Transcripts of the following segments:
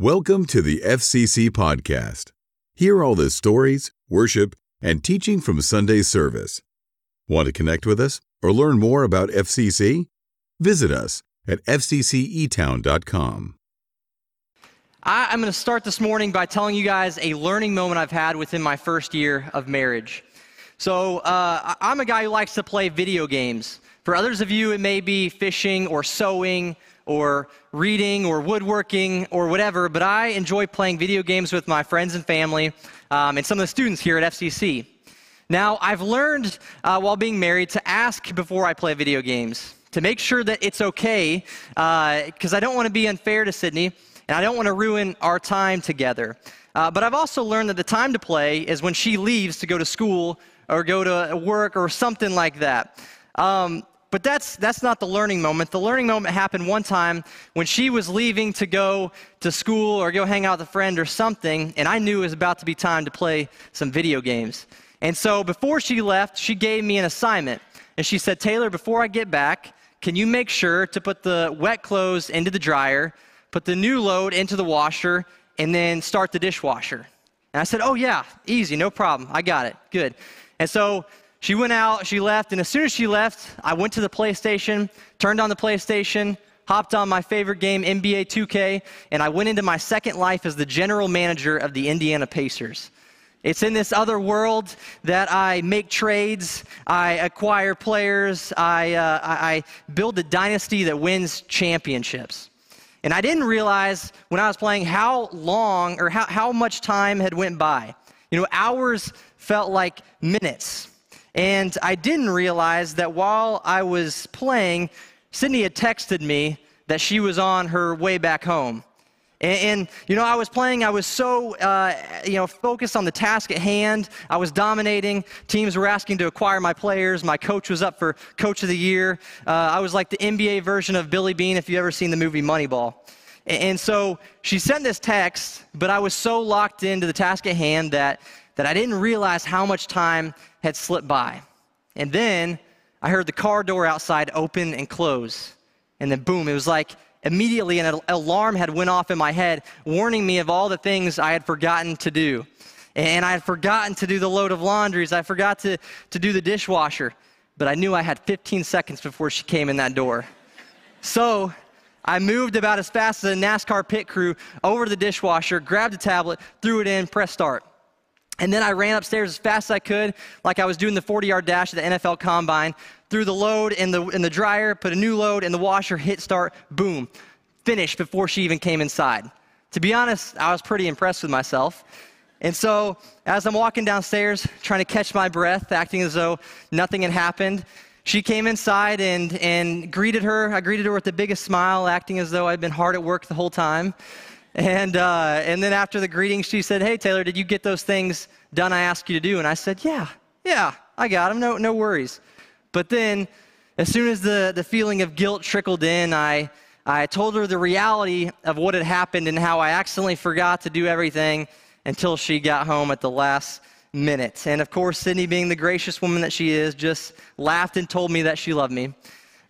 Welcome to the FCC podcast. Hear all the stories, worship, and teaching from Sunday service. Want to connect with us or learn more about FCC? Visit us at fccetown.com. I, am going to start this morning by telling you guys a learning moment I've had within my first year of marriage. So, uh, I'm a guy who likes to play video games. For others of you, it may be fishing or sewing or reading or woodworking or whatever, but I enjoy playing video games with my friends and family um, and some of the students here at FCC. Now, I've learned uh, while being married to ask before I play video games, to make sure that it's okay, because uh, I don't want to be unfair to Sydney and I don't want to ruin our time together. Uh, but I've also learned that the time to play is when she leaves to go to school or go to work or something like that. Um, but that's, that's not the learning moment. The learning moment happened one time when she was leaving to go to school or go hang out with a friend or something, and I knew it was about to be time to play some video games. And so before she left, she gave me an assignment. And she said, Taylor, before I get back, can you make sure to put the wet clothes into the dryer, put the new load into the washer, and then start the dishwasher? And I said, Oh, yeah, easy, no problem. I got it. Good. And so she went out, she left, and as soon as she left, I went to the PlayStation, turned on the PlayStation, hopped on my favorite game, NBA 2K, and I went into my second life as the general manager of the Indiana Pacers. It's in this other world that I make trades, I acquire players, I, uh, I build a dynasty that wins championships. And I didn't realize when I was playing how long or how, how much time had went by. You know, hours felt like minutes. And I didn't realize that while I was playing, Sydney had texted me that she was on her way back home. And, and, you know, I was playing, I was so, uh, you know, focused on the task at hand. I was dominating. Teams were asking to acquire my players. My coach was up for Coach of the Year. Uh, I was like the NBA version of Billy Beane, if you've ever seen the movie Moneyball. And, and so she sent this text, but I was so locked into the task at hand that, that I didn't realize how much time had slipped by. And then I heard the car door outside open and close. And then boom, it was like immediately an alarm had went off in my head warning me of all the things I had forgotten to do. And I had forgotten to do the load of laundries. I forgot to, to do the dishwasher. But I knew I had 15 seconds before she came in that door. So I moved about as fast as a NASCAR pit crew over to the dishwasher, grabbed the tablet, threw it in, press start. And then I ran upstairs as fast as I could, like I was doing the 40 yard dash at the NFL combine, threw the load in the, in the dryer, put a new load in the washer, hit start, boom, finished before she even came inside. To be honest, I was pretty impressed with myself. And so, as I'm walking downstairs, trying to catch my breath, acting as though nothing had happened, she came inside and, and greeted her. I greeted her with the biggest smile, acting as though I'd been hard at work the whole time. And, uh, and then after the greeting, she said, Hey, Taylor, did you get those things done I asked you to do? And I said, Yeah, yeah, I got them. No, no worries. But then, as soon as the, the feeling of guilt trickled in, I, I told her the reality of what had happened and how I accidentally forgot to do everything until she got home at the last minute. And of course, Sydney, being the gracious woman that she is, just laughed and told me that she loved me.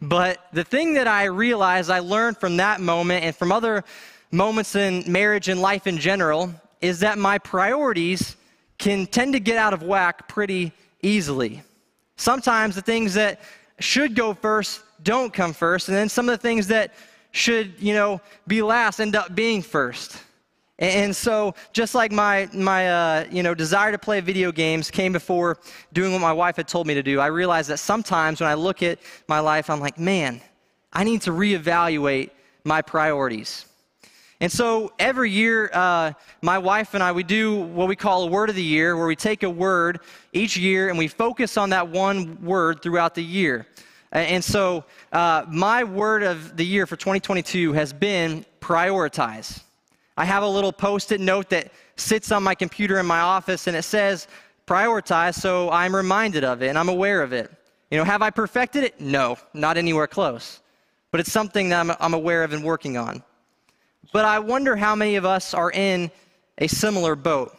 But the thing that I realized I learned from that moment and from other moments in marriage and life in general is that my priorities can tend to get out of whack pretty easily. Sometimes the things that should go first don't come first, and then some of the things that should, you know, be last end up being first. And so, just like my, my uh, you know, desire to play video games came before doing what my wife had told me to do, I realized that sometimes when I look at my life, I'm like, man, I need to reevaluate my priorities. And so every year, uh, my wife and I, we do what we call a word of the year, where we take a word each year and we focus on that one word throughout the year. And so uh, my word of the year for 2022 has been prioritize. I have a little post it note that sits on my computer in my office and it says prioritize, so I'm reminded of it and I'm aware of it. You know, have I perfected it? No, not anywhere close. But it's something that I'm, I'm aware of and working on. But I wonder how many of us are in a similar boat.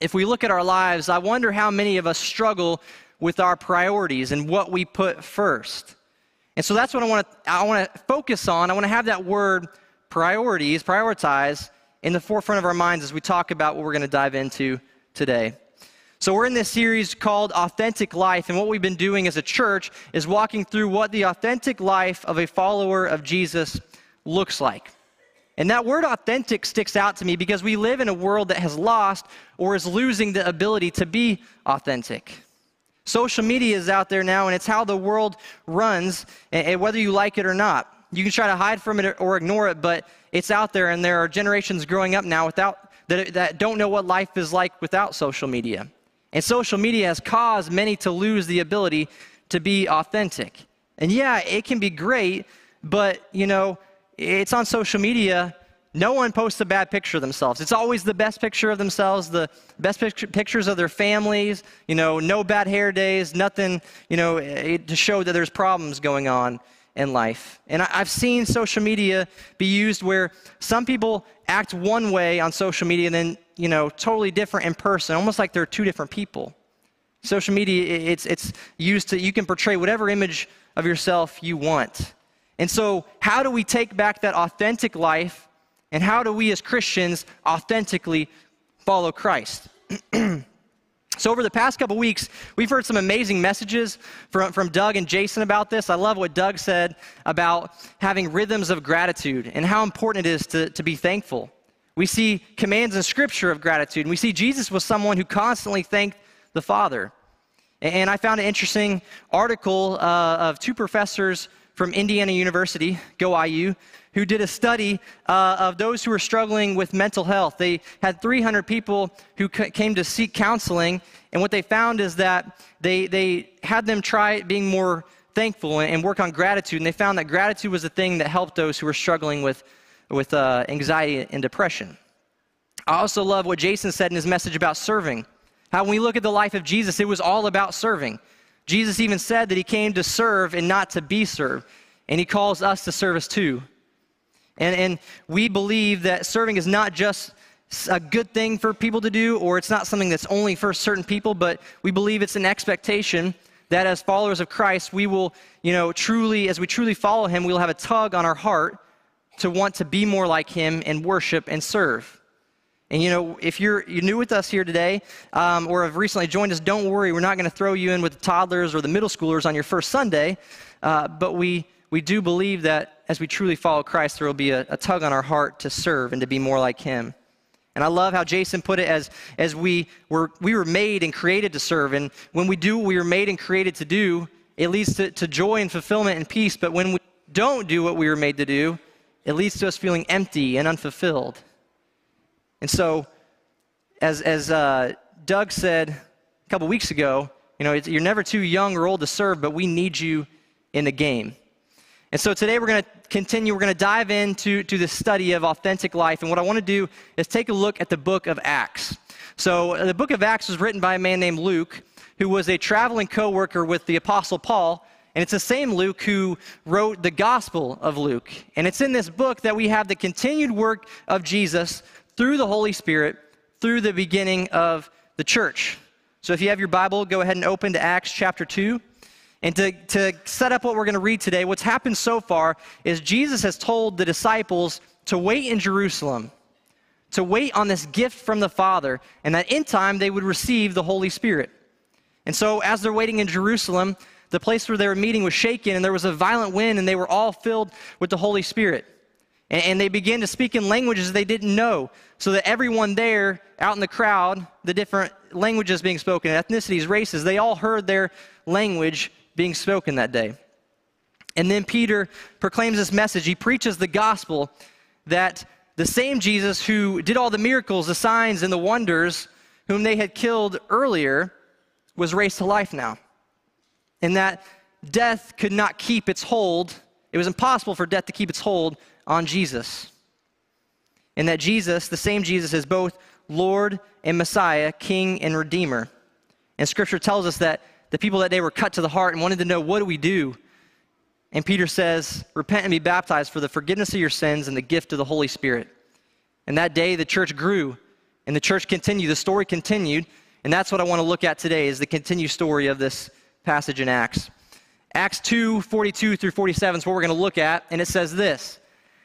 If we look at our lives, I wonder how many of us struggle with our priorities and what we put first. And so that's what I want to I want to focus on. I want to have that word priorities, prioritize in the forefront of our minds as we talk about what we're going to dive into today. So, we're in this series called Authentic Life, and what we've been doing as a church is walking through what the authentic life of a follower of Jesus looks like. And that word authentic sticks out to me because we live in a world that has lost or is losing the ability to be authentic. Social media is out there now, and it's how the world runs, and whether you like it or not. You can try to hide from it or ignore it, but it's out there, and there are generations growing up now without, that, that don't know what life is like without social media. And social media has caused many to lose the ability to be authentic. And yeah, it can be great, but you know, it's on social media. No one posts a bad picture of themselves. It's always the best picture of themselves, the best picture, pictures of their families, you know, no bad hair days, nothing, you know, eh, to show that there's problems going on in life. And I, have seen social media be used where some people act one way on social media and then, you know, totally different in person, almost like they're two different people. Social media, it's, it's used to, you can portray whatever image of yourself you want. And so, how do we take back that authentic life, and how do we as Christians authentically follow Christ? so, over the past couple weeks, we've heard some amazing messages from, from Doug and Jason about this. I love what Doug said about having rhythms of gratitude and how important it is to, to be thankful. We see commands in Scripture of gratitude, and we see Jesus was someone who constantly thanked the Father. And I found an interesting article uh, of two professors from Indiana University, Go IU, who did a study uh, of those who were struggling with mental health. They had 300 people who c- came to seek counseling, and what they found is that they, they had them try being more thankful and, and work on gratitude, and they found that gratitude was the thing that helped those who were struggling with, with uh, anxiety and depression. I also love what Jason said in his message about serving. How when we look at the life of Jesus, it was all about serving. Jesus even said that he came to serve and not to be served, and he calls us to service too. And, and we believe that serving is not just a good thing for people to do, or it's not something that's only for certain people, but we believe it's an expectation that as followers of Christ, we will, you know, truly, as we truly follow him, we'll have a tug on our heart to want to be more like him and worship and serve. And you know, if you're, you're new with us here today um, or have recently joined us, don't worry. We're not going to throw you in with the toddlers or the middle schoolers on your first Sunday. Uh, but we, we do believe that as we truly follow Christ, there will be a, a tug on our heart to serve and to be more like Him. And I love how Jason put it as, as we, were, we were made and created to serve. And when we do what we were made and created to do, it leads to, to joy and fulfillment and peace. But when we don't do what we were made to do, it leads to us feeling empty and unfulfilled. And so, as, as uh, Doug said a couple weeks ago, you know, you're never too young or old to serve, but we need you in the game. And so today we're going to continue, we're going to dive into to the study of authentic life. And what I want to do is take a look at the book of Acts. So uh, the book of Acts was written by a man named Luke, who was a traveling co worker with the Apostle Paul. And it's the same Luke who wrote the Gospel of Luke. And it's in this book that we have the continued work of Jesus through the Holy Spirit through the beginning of the church. So if you have your Bible, go ahead and open to Acts chapter 2. And to, to set up what we're going to read today, what's happened so far is Jesus has told the disciples to wait in Jerusalem, to wait on this gift from the Father, and that in time they would receive the Holy Spirit. And so as they're waiting in Jerusalem, the place where they were meeting was shaken, and there was a violent wind, and they were all filled with the Holy Spirit. And, and they began to speak in languages they didn't know, so that everyone there, out in the crowd, the different languages being spoken, ethnicities, races, they all heard their language being spoken that day. And then Peter proclaims this message. He preaches the gospel that the same Jesus who did all the miracles, the signs, and the wonders, whom they had killed earlier, was raised to life now. And that death could not keep its hold. It was impossible for death to keep its hold on Jesus. And that Jesus, the same Jesus, is both Lord and Messiah, King and Redeemer. And Scripture tells us that the people that day were cut to the heart and wanted to know, what do we do? And Peter says, Repent and be baptized for the forgiveness of your sins and the gift of the Holy Spirit. And that day the church grew and the church continued. The story continued. And that's what I want to look at today is the continued story of this passage in Acts. Acts 2 42 through 47 is what we're going to look at. And it says this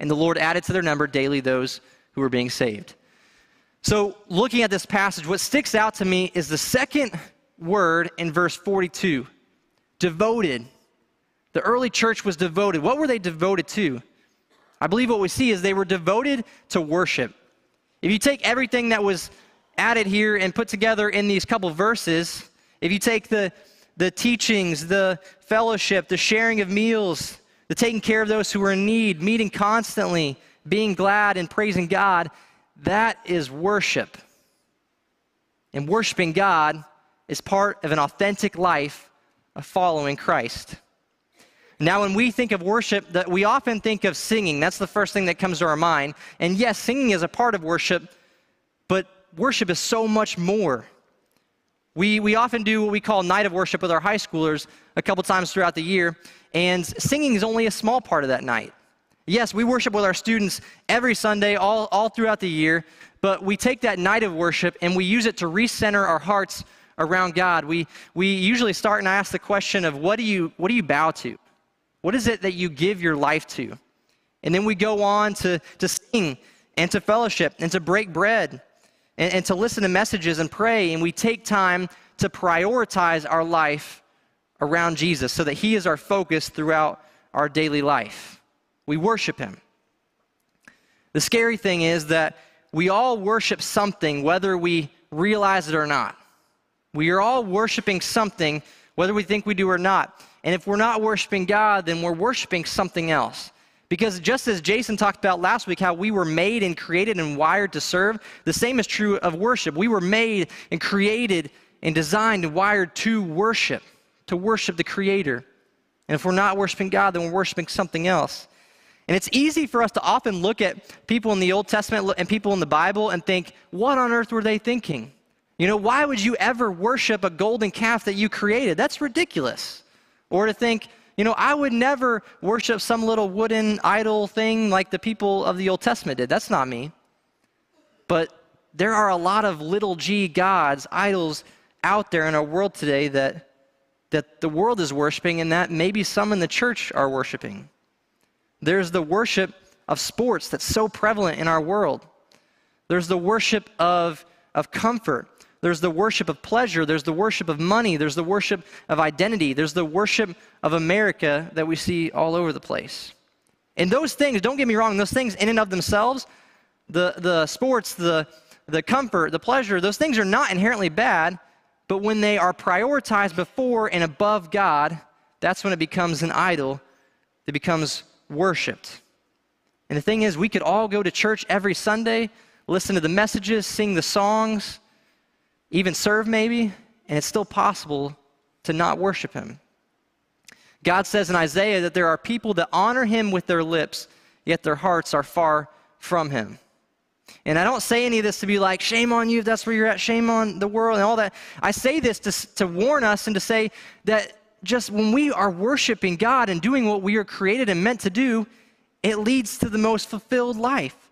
And the Lord added to their number daily those who were being saved. So, looking at this passage, what sticks out to me is the second word in verse 42 devoted. The early church was devoted. What were they devoted to? I believe what we see is they were devoted to worship. If you take everything that was added here and put together in these couple verses, if you take the, the teachings, the fellowship, the sharing of meals, the taking care of those who are in need, meeting constantly, being glad and praising God, that is worship. And worshiping God is part of an authentic life of following Christ. Now, when we think of worship, that we often think of singing. That's the first thing that comes to our mind. And yes, singing is a part of worship, but worship is so much more. We, we often do what we call night of worship with our high schoolers a couple times throughout the year, and singing is only a small part of that night. Yes, we worship with our students every Sunday, all, all throughout the year, but we take that night of worship and we use it to recenter our hearts around God. We, we usually start and ask the question of what do, you, what do you bow to? What is it that you give your life to? And then we go on to, to sing and to fellowship and to break bread and, and to listen to messages and pray. And we take time to prioritize our life around Jesus so that He is our focus throughout our daily life. We worship Him. The scary thing is that we all worship something, whether we realize it or not. We are all worshiping something, whether we think we do or not. And if we're not worshiping God, then we're worshiping something else. Because just as Jason talked about last week, how we were made and created and wired to serve, the same is true of worship. We were made and created and designed and wired to worship, to worship the Creator. And if we're not worshiping God, then we're worshiping something else. And it's easy for us to often look at people in the Old Testament and people in the Bible and think, what on earth were they thinking? You know, why would you ever worship a golden calf that you created? That's ridiculous. Or to think, you know, I would never worship some little wooden idol thing like the people of the Old Testament did. That's not me. But there are a lot of little g gods, idols out there in our world today that, that the world is worshiping and that maybe some in the church are worshiping. There's the worship of sports that's so prevalent in our world. There's the worship of, of comfort. There's the worship of pleasure. There's the worship of money. There's the worship of identity. There's the worship of America that we see all over the place. And those things, don't get me wrong, those things in and of themselves, the, the sports, the, the comfort, the pleasure, those things are not inherently bad, but when they are prioritized before and above God, that's when it becomes an idol that becomes worshiped. And the thing is, we could all go to church every Sunday, listen to the messages, sing the songs, even serve maybe, and it's still possible to not worship him. God says in Isaiah that there are people that honor him with their lips, yet their hearts are far from him. And I don't say any of this to be like, shame on you if that's where you're at, shame on the world and all that. I say this to, to warn us and to say that just when we are worshiping God and doing what we are created and meant to do, it leads to the most fulfilled life.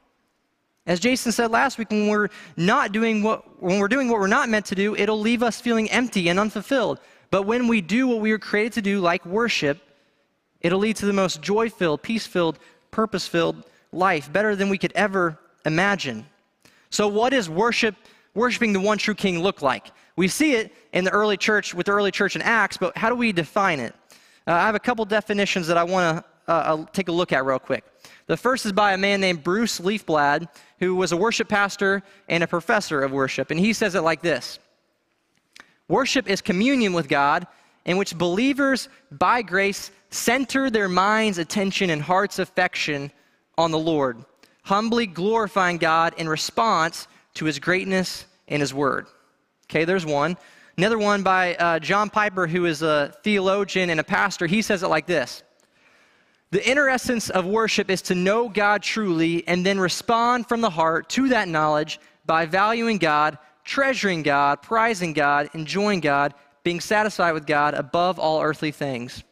As Jason said last week, when we're not doing what when we're doing what we're not meant to do, it'll leave us feeling empty and unfulfilled. But when we do what we were created to do, like worship, it'll lead to the most joy-filled, peace-filled, purpose-filled life, better than we could ever imagine. So what does worship worshiping the one true king look like? We see it in the early church with the early church in Acts, but how do we define it? Uh, I have a couple definitions that I want to uh, take a look at real quick. The first is by a man named Bruce Leafblad, who was a worship pastor and a professor of worship. And he says it like this Worship is communion with God in which believers, by grace, center their minds, attention, and heart's affection on the Lord, humbly glorifying God in response to his greatness and his word. Okay, there's one. Another one by uh, John Piper, who is a theologian and a pastor. He says it like this The inner essence of worship is to know God truly and then respond from the heart to that knowledge by valuing God, treasuring God, prizing God, enjoying God, being satisfied with God above all earthly things.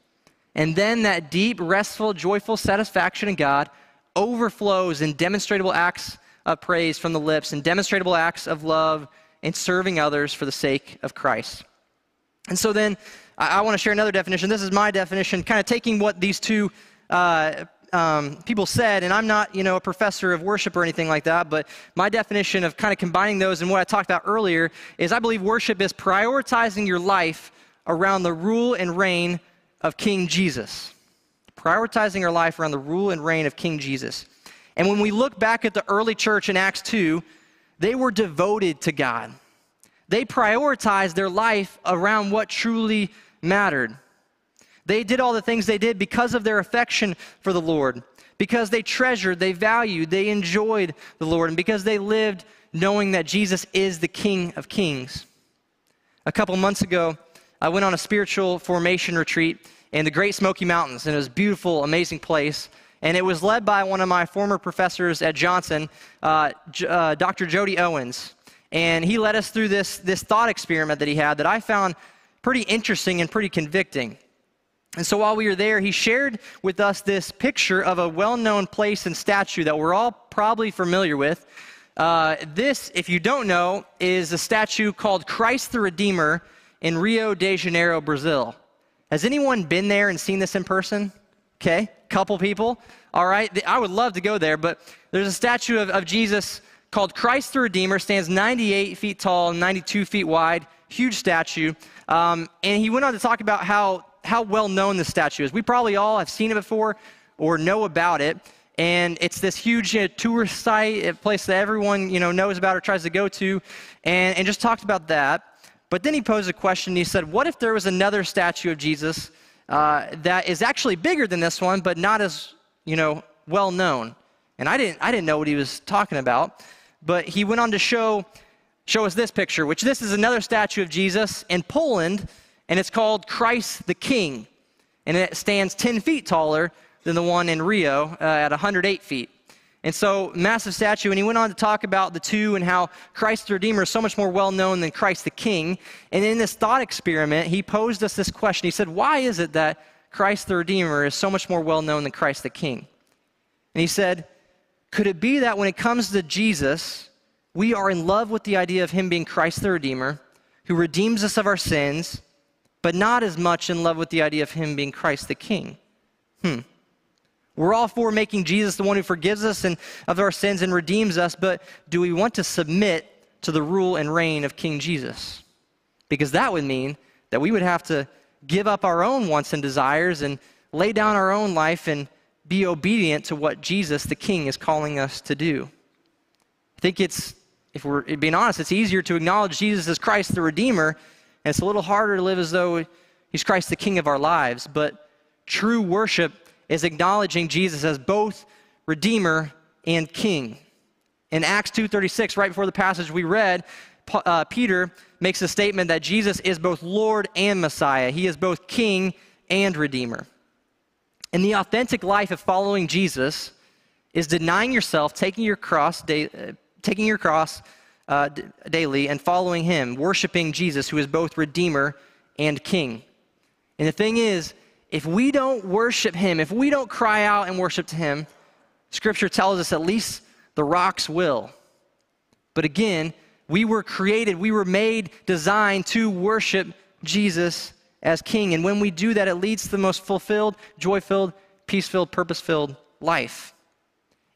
And then that deep, restful, joyful satisfaction in God overflows in demonstrable acts of praise from the lips and demonstrable acts of love and serving others for the sake of Christ. And so then I, I want to share another definition. This is my definition, kind of taking what these two uh, um, people said, and I'm not, you know, a professor of worship or anything like that, but my definition of kind of combining those and what I talked about earlier is I believe worship is prioritizing your life around the rule and reign of King Jesus. Prioritizing our life around the rule and reign of King Jesus. And when we look back at the early church in Acts 2, they were devoted to God. They prioritized their life around what truly mattered. They did all the things they did because of their affection for the Lord, because they treasured, they valued, they enjoyed the Lord, and because they lived knowing that Jesus is the King of Kings. A couple months ago, I went on a spiritual formation retreat in the Great Smoky Mountains, and it was a beautiful, amazing place. And it was led by one of my former professors at Johnson, uh, J- uh, Dr. Jody Owens. And he led us through this, this thought experiment that he had that I found pretty interesting and pretty convicting. And so while we were there, he shared with us this picture of a well known place and statue that we're all probably familiar with. Uh, this, if you don't know, is a statue called Christ the Redeemer in Rio de Janeiro, Brazil. Has anyone been there and seen this in person? Okay, couple people. All right, I would love to go there, but there's a statue of, of Jesus called Christ the Redeemer, stands 98 feet tall 92 feet wide, huge statue. Um, and he went on to talk about how how well known this statue is. We probably all have seen it before or know about it. And it's this huge uh, tourist site, a place that everyone you know knows about or tries to go to, and, and just talked about that. But then he posed a question. He said, "What if there was another statue of Jesus uh, that is actually bigger than this one, but not as you know well known?" And I didn't I didn't know what he was talking about. But he went on to show show us this picture, which this is another statue of Jesus in Poland and it's called Christ the King. And it stands 10 feet taller than the one in Rio uh, at 108 feet. And so, massive statue. And he went on to talk about the two and how Christ the Redeemer is so much more well known than Christ the King. And in this thought experiment, he posed us this question. He said, Why is it that Christ the Redeemer is so much more well known than Christ the King? And he said, Could it be that when it comes to Jesus, we are in love with the idea of him being Christ the Redeemer, who redeems us of our sins? But not as much in love with the idea of him being Christ the King. Hmm. We're all for making Jesus the one who forgives us and of our sins and redeems us, but do we want to submit to the rule and reign of King Jesus? Because that would mean that we would have to give up our own wants and desires and lay down our own life and be obedient to what Jesus the King is calling us to do. I think it's, if we're being honest, it's easier to acknowledge Jesus as Christ the Redeemer and it's a little harder to live as though He's Christ the King of our lives. But true worship is acknowledging Jesus as both Redeemer and King. In Acts 2:36, right before the passage we read, uh, Peter makes a statement that Jesus is both Lord and Messiah. He is both King and Redeemer. And the authentic life of following Jesus is denying yourself, taking your cross, uh, taking your cross uh, d- daily and following him, worshiping Jesus, who is both Redeemer and King. And the thing is, if we don't worship him, if we don't cry out and worship to him, Scripture tells us at least the rocks will. But again, we were created, we were made, designed to worship Jesus as King. And when we do that, it leads to the most fulfilled, joy filled, peace filled, purpose filled life.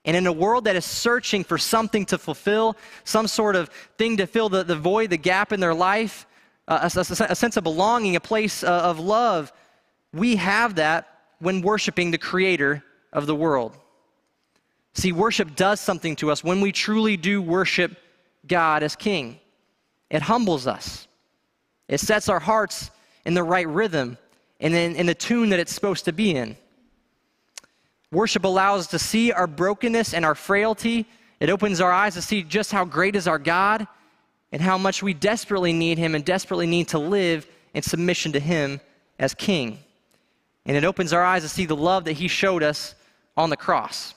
And in a world that is searching for something to fulfill, some sort of thing to fill the, the void, the gap in their life, uh, a, a, a, sense of belonging, a place uh, of love, we have that when worshiping the creator of the world. See, worship does something to us when we truly do worship God as King. It humbles us, it sets our hearts in the right rhythm and in, in the tune that it's supposed to be in. Worship allows us to see our brokenness and our frailty. It opens our eyes to see just how great is our God and how much we desperately need Him and desperately need to live in submission to Him as King. And it opens our eyes to see the love that he showed us on the cross.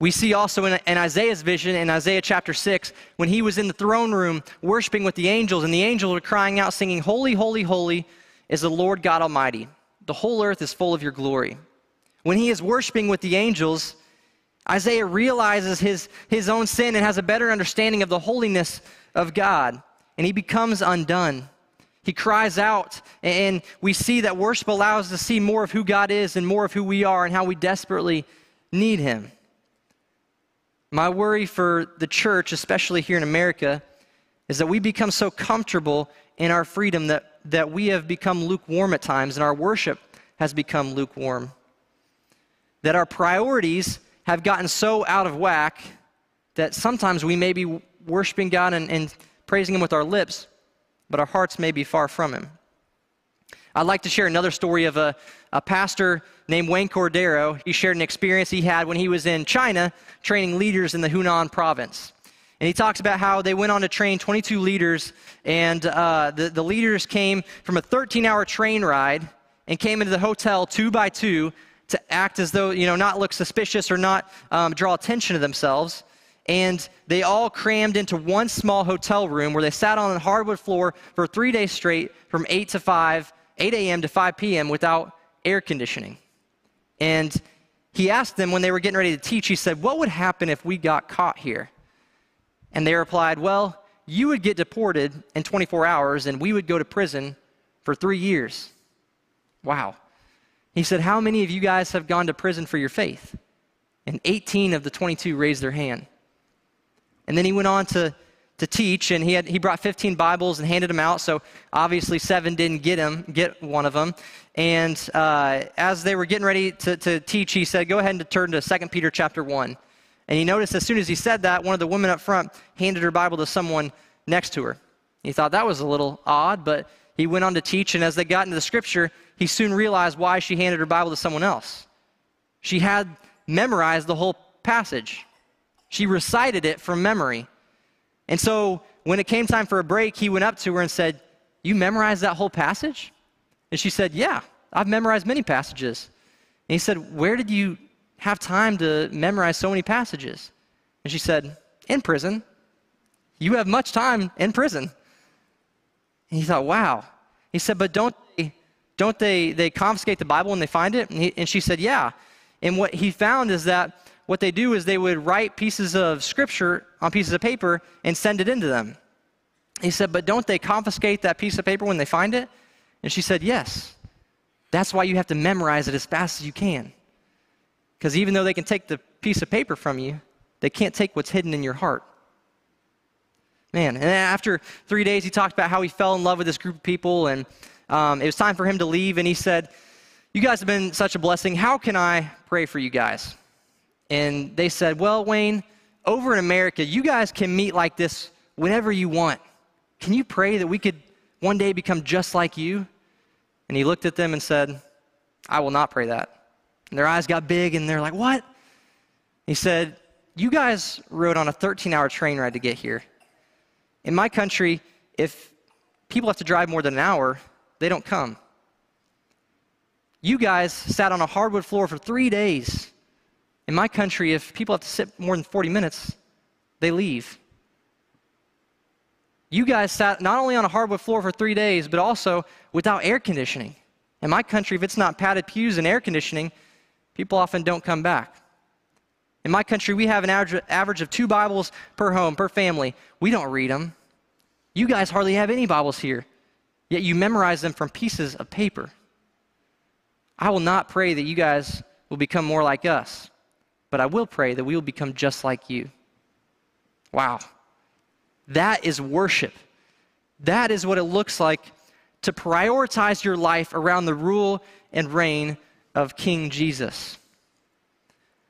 We see also in, in, Isaiah's vision in Isaiah chapter 6 when he was in the throne room worshiping with the angels, and the angels were crying out, singing, Holy, holy, holy is the Lord God Almighty. The whole earth is full of your glory. When he is worshiping with the angels, Isaiah realizes his, his own sin and has a better understanding of the holiness of God, and he becomes undone. He cries out, and we see that worship allows us to see more of who God is and more of who we are and how we desperately need him. My worry for the church, especially here in America, is that we become so comfortable in our freedom that, that we have become lukewarm at times and our worship has become lukewarm. That our priorities have gotten so out of whack that sometimes we may be worshiping God and, and praising Him with our lips, but our hearts may be far from Him. I'd like to share another story of a, a pastor named Wayne Cordeiro. He shared an experience he had when he was in China training leaders in the Hunan province. And he talks about how they went on to train 22 leaders, and uh, the, the leaders came from a 13 hour train ride and came into the hotel two by two to act as though, you know, not look suspicious or not um, draw attention to themselves. And they all crammed into one small hotel room where they sat on a hardwood floor for three days straight from 8 to 5, 8 a.m. to 5 p.m. without air conditioning. And he asked them when they were getting ready to teach, he said, What would happen if we got caught here? And they replied, Well, you would get deported in 24 hours and we would go to prison for three years. Wow. He said, How many of you guys have gone to prison for your faith? And 18 of the 22 raised their hand. And then he went on to, to teach, and he, had, he brought 15 Bibles and handed them out. So obviously, seven didn't get him, get one of them. And uh, as they were getting ready to, to teach, he said, Go ahead and turn to 2 Peter chapter 1. And he noticed as soon as he said that, one of the women up front handed her Bible to someone next to her. He thought that was a little odd, but he went on to teach, and as they got into the scripture, he soon realized why she handed her Bible to someone else. She had memorized the whole passage, she recited it from memory. And so when it came time for a break, he went up to her and said, You memorized that whole passage? And she said, Yeah, I've memorized many passages. And he said, Where did you have time to memorize so many passages? And she said, In prison. You have much time in prison. And he thought, Wow. He said, But don't don't they, they confiscate the Bible when they find it? And, he, and she said, Yeah. And what he found is that what they do is they would write pieces of scripture on pieces of paper and send it into them. He said, But don't they confiscate that piece of paper when they find it? And she said, Yes. That's why you have to memorize it as fast as you can. Because even though they can take the piece of paper from you, they can't take what's hidden in your heart. Man, and after three days, he talked about how he fell in love with this group of people, and um, it was time for him to leave. And he said, You guys have been such a blessing. How can I pray for you guys? And they said, Well, Wayne, over in America, you guys can meet like this whenever you want. Can you pray that we could one day become just like you? And he looked at them and said, I will not pray that. And their eyes got big and they're like, What? He said, You guys rode on a 13 hour train ride to get here. In my country, if people have to drive more than an hour, they don't come. You guys sat on a hardwood floor for three days. In my country, if people have to sit more than 40 minutes, they leave. You guys sat not only on a hardwood floor for three days, but also without air conditioning. In my country, if it's not padded pews and air conditioning, people often don't come back. In my country, we have an average of two Bibles per home, per family. We don't read them. You guys hardly have any Bibles here, yet you memorize them from pieces of paper. I will not pray that you guys will become more like us, but I will pray that we will become just like you. Wow. That is worship. That is what it looks like to prioritize your life around the rule and reign of King Jesus.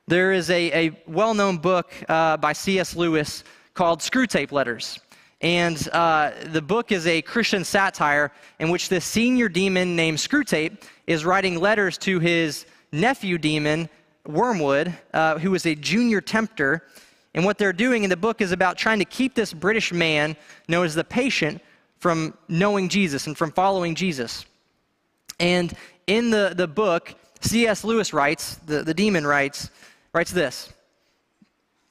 There is a, a well known book uh, by C.S. Lewis called Screwtape Letters. And uh, the book is a Christian satire in which this senior demon named Screwtape is writing letters to his nephew demon, Wormwood, uh, who is a junior tempter. And what they're doing in the book is about trying to keep this British man, known as the patient, from knowing Jesus and from following Jesus. And in the, the book, C.S. Lewis writes, the, the demon writes, writes this.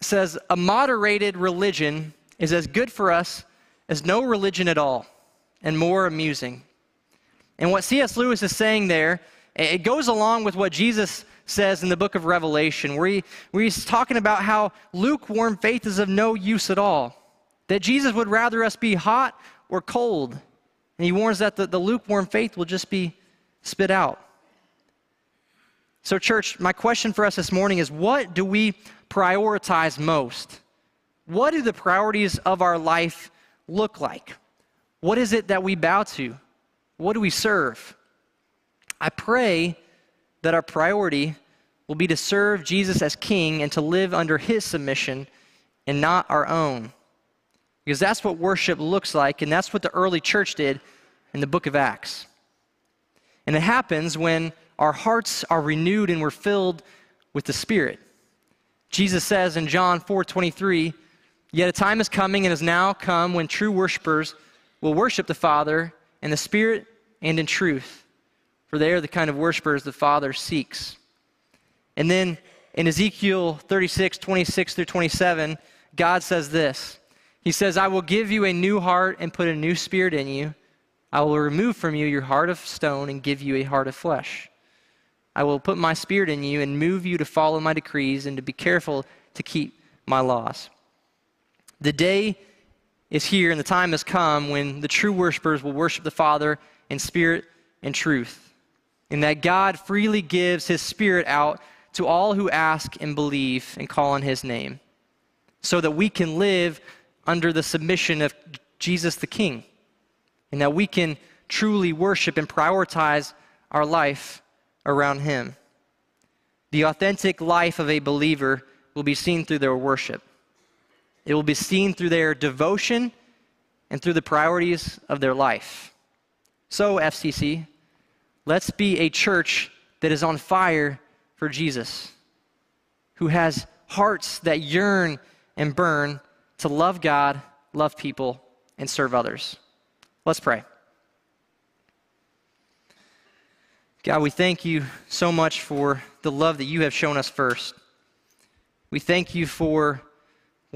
says, a moderated religion is as good for us as no religion at all, and more amusing. And what C.S. Lewis is saying there, it goes along with what Jesus says in the book of Revelation, where, he, where he's talking about how lukewarm faith is of no use at all. That Jesus would rather us be hot or cold. And he warns that the, the lukewarm faith will just be spit out. So, church, my question for us this morning is what do we prioritize most? What do the priorities of our life look like? What is it that we bow to? What do we serve? I pray that our priority will be to serve Jesus as King and to live under His submission and not our own. Because that's what worship looks like, and that's what the early church did in the book of Acts. And it happens when our hearts are renewed and we're filled with the Spirit. Jesus says in John 4 23, Yet a time is coming and has now come when true worshipers will worship the Father in the Spirit and in truth, for they are the kind of worshipers the Father seeks. And then in Ezekiel 36, 26 through 27, God says this He says, I will give you a new heart and put a new spirit in you. I will remove from you your heart of stone and give you a heart of flesh. I will put my spirit in you and move you to follow my decrees and to be careful to keep my laws. The day is here and the time has come when the true worshipers will worship the Father in spirit and truth, and that God freely gives his spirit out to all who ask and believe and call on his name, so that we can live under the submission of Jesus the King, and that we can truly worship and prioritize our life around him. The authentic life of a believer will be seen through their worship. It will be seen through their devotion and through the priorities of their life. So, FCC, let's be a church that is on fire for Jesus, who has hearts that yearn and burn to love God, love people, and serve others. Let's pray. God, we thank you so much for the love that you have shown us first. We thank you for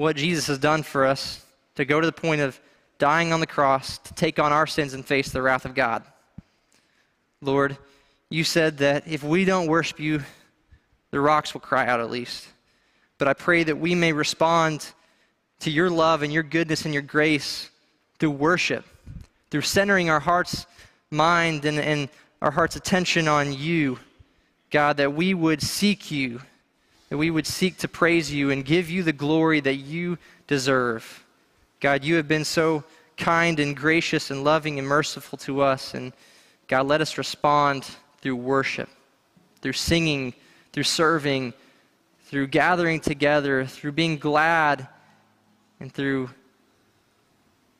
what Jesus has done for us to go to the point of dying on the cross to take on our sins and face the wrath of God. Lord, you said that if we don't worship you, the rocks will cry out at least. But I pray that we may respond to your love and your goodness and your grace through worship, through centering our heart's mind and, and our heart's attention on you, God, that we would seek you that we would seek to praise you and give you the glory that you deserve. God, you have been so kind and gracious and loving and merciful to us. And God, let us respond through worship, through singing, through serving, through gathering together, through being glad, and through,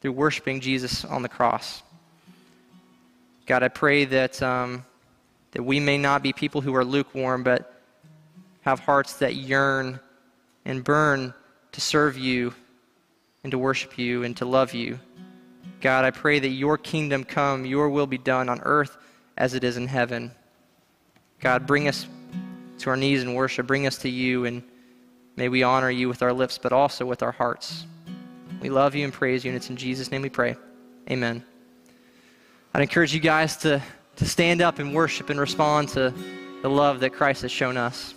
through worshiping Jesus on the cross. God, I pray that, um, that we may not be people who are lukewarm, but have hearts that yearn and burn to serve you and to worship you and to love you. God, I pray that your kingdom come, your will be done on earth as it is in heaven. God, bring us to our knees in worship. Bring us to you, and may we honor you with our lips, but also with our hearts. We love you and praise you, and it's in Jesus' name we pray. Amen. I'd encourage you guys to, to stand up and worship and respond to the love that Christ has shown us.